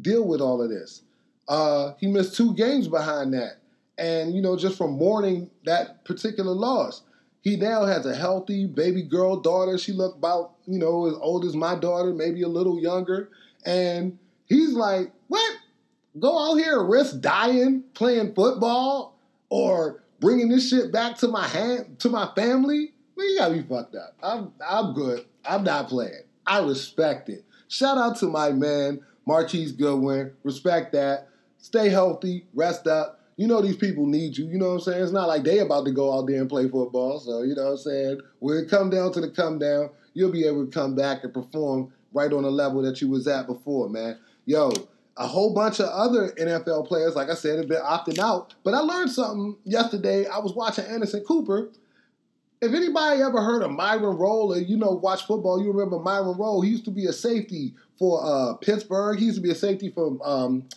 deal with all of this. Uh, he missed two games behind that, and you know, just from mourning that particular loss. He now has a healthy baby girl daughter. She looked about, you know, as old as my daughter, maybe a little younger. And he's like, what? Go out here and risk dying playing football or bringing this shit back to my hand to my family? Man, you gotta be fucked up. I'm I'm good. I'm not playing. I respect it. Shout out to my man Marquise Goodwin. Respect that. Stay healthy. Rest up you know these people need you. You know what I'm saying? It's not like they about to go out there and play football. So you know what I'm saying? When it come down to the come down, you'll be able to come back and perform right on the level that you was at before, man. Yo, a whole bunch of other NFL players, like I said, have been opting out. But I learned something yesterday. I was watching Anderson Cooper. If anybody ever heard of Myron Rolle or you know watch football, you remember Myron Rolle. He used to be a safety for uh, Pittsburgh. He used to be a safety from um,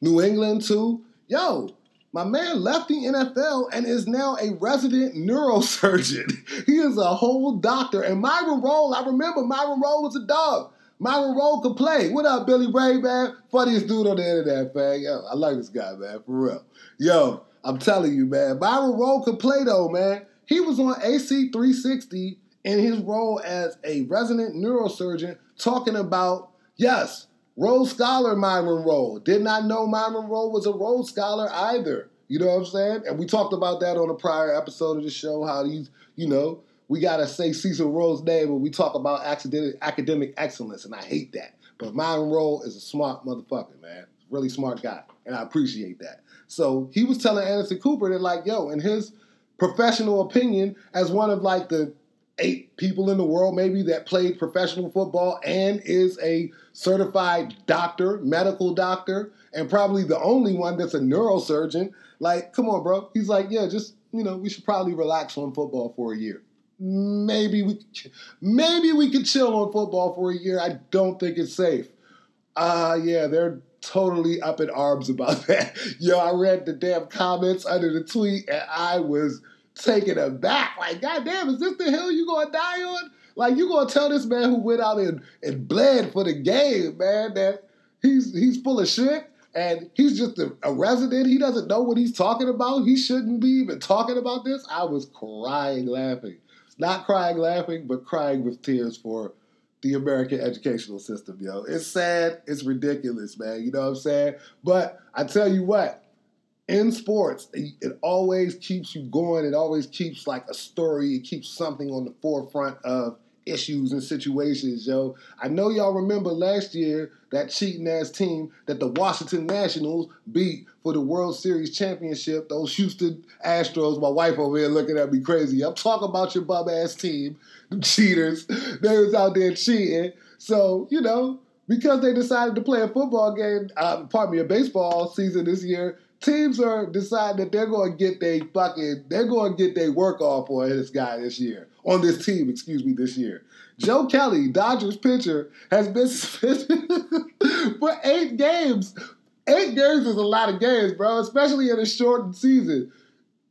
New England too. Yo, my man left the NFL and is now a resident neurosurgeon. he is a whole doctor. And Myron Rolle, I remember Myron Rolle was a dog. Myron Rolle could play. What up, Billy Ray, man? Funniest dude on the internet, man. Yo, I like this guy, man, for real. Yo, I'm telling you, man. Myron Rolle could play, though, man. He was on AC 360 in his role as a resident neurosurgeon talking about, yes, Rhodes Scholar Myron Rolle. Did not know Myron Rolle was a Rhodes Scholar either. You know what I'm saying? And we talked about that on a prior episode of the show, how these, you know, we gotta say Cecil Rhodes' name when we talk about academic, excellence, and I hate that. But Myron Rolle is a smart motherfucker, man. Really smart guy, and I appreciate that. So he was telling Anderson Cooper that, like, yo, in his professional opinion, as one of like the eight people in the world maybe that played professional football and is a certified doctor, medical doctor, and probably the only one that's a neurosurgeon. Like, come on, bro. He's like, yeah, just you know, we should probably relax on football for a year. Maybe we, maybe we could chill on football for a year. I don't think it's safe. Uh yeah, they're totally up in arms about that. Yo, I read the damn comments under the tweet, and I was taken aback. Like, goddamn, is this the hill you gonna die on? Like, you gonna tell this man who went out and, and bled for the game, man, that he's he's full of shit and he's just a, a, resident. He doesn't know what he's talking about. He shouldn't be even talking about this. I was crying laughing. Not crying laughing, but crying with tears for the American educational system, yo. It's sad. It's ridiculous, man. You know what I'm saying? But I tell you what, in sports, it always keeps you going. It always keeps like a story. It keeps something on the forefront of issues and situations, yo. I know y'all remember last year that cheating ass team that the Washington Nationals beat for the World Series championship. Those Houston Astros. My wife over here looking at me crazy. I'm talking about your bum ass team, the cheaters. They was out there cheating. So you know because they decided to play a football game, uh, pardon me, a baseball season this year teams are deciding that they're going to get their fucking, they're going to get their work off on this guy this year, on this team, excuse me, this year. Joe Kelly, Dodgers pitcher, has been suspended for eight games. Eight games is a lot of games, bro, especially in a shortened season.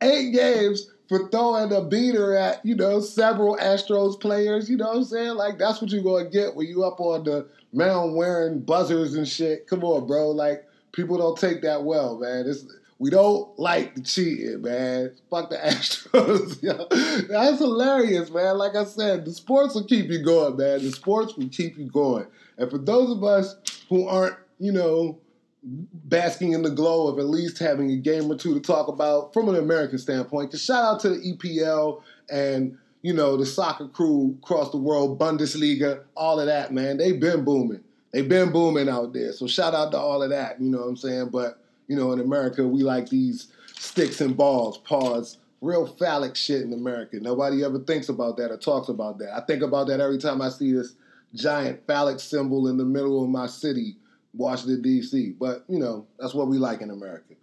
Eight games for throwing a beater at, you know, several Astros players. You know what I'm saying? Like, that's what you're going to get when you up on the mound wearing buzzers and shit. Come on, bro. Like, people don't take that well, man. It's, we don't like the cheating, man. Fuck the Astros. That's hilarious, man. Like I said, the sports will keep you going, man. The sports will keep you going. And for those of us who aren't, you know, basking in the glow of at least having a game or two to talk about from an American standpoint, because shout out to the EPL and, you know, the soccer crew across the world, Bundesliga, all of that, man. They've been booming they've been booming out there. So shout out to all of that. You know what I'm saying? But you know, in America, we like these sticks and balls. Pause. real phallic shit in America. Nobody ever thinks about that or talks about that. I think about that every time I see this giant phallic symbol in the middle of my city, Washington, D.C. But, you know, that's what we like in America.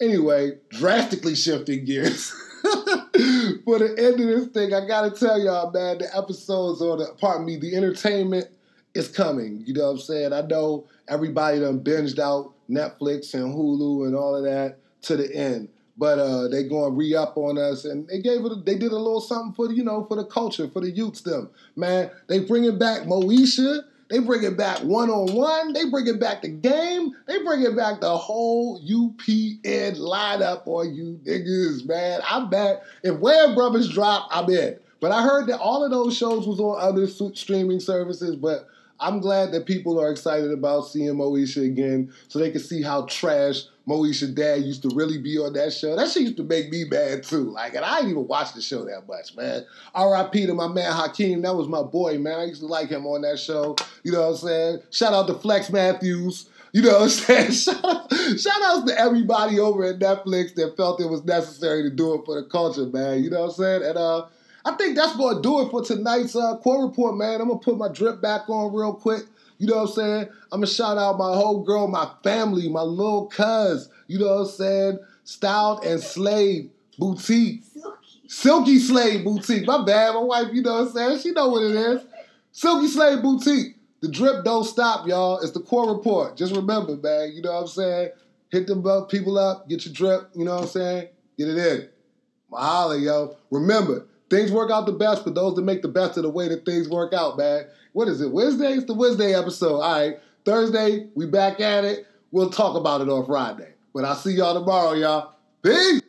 Anyway, drastically shifting gears. For the end of this thing, I gotta tell y'all, man, the episodes or the pardon me, the entertainment is coming. You know what I'm saying? I know everybody done binged out Netflix and Hulu and all of that to the end. But uh, they going re up on us, and they gave it. They did a little something for the, you know for the culture, for the youths. Them man, they bringing back Moesha. They bringing back one on one. They bringing back the game. They bringing back the whole UPN lineup on you niggas, man. I'm. If Wayans Brothers drop, I'm in. But I heard that all of those shows was on other streaming services, but I'm glad that people are excited about seeing Moesha again so they can see how trash Moesha dad used to really be on that show. That shit used to make me mad too. Like, and I didn't even watch the show that much, man. R.I.P. to my man Hakeem. That was my boy, man. I used to like him on that show. You know what I'm saying? Shout out to Flex Matthews. You know what I'm saying? Shout out, shout out to everybody over at Netflix that felt it was necessary to do it for the culture, man. You know what I'm saying? And uh I think that's going to do it for tonight's uh, Core Report, man. I'm going to put my drip back on real quick. You know what I'm saying? I'm going to shout out my whole girl, my family, my little cuz. You know what I'm saying? Styled and Slave Boutique. Silky. Silky Slave Boutique. My bad. My wife, you know what I'm saying? She know what it is. Silky Slave Boutique. The drip don't stop, y'all. It's the Core Report. Just remember, man. You know what I'm saying? Hit them people up. Get your drip. You know what I'm saying? Get it in. Mahalo, yo. Remember, Things work out the best for those that make the best of the way that things work out, man. What is it? Wednesday? It's the Wednesday episode. All right. Thursday, we back at it. We'll talk about it on Friday. But I'll see y'all tomorrow, y'all. Peace.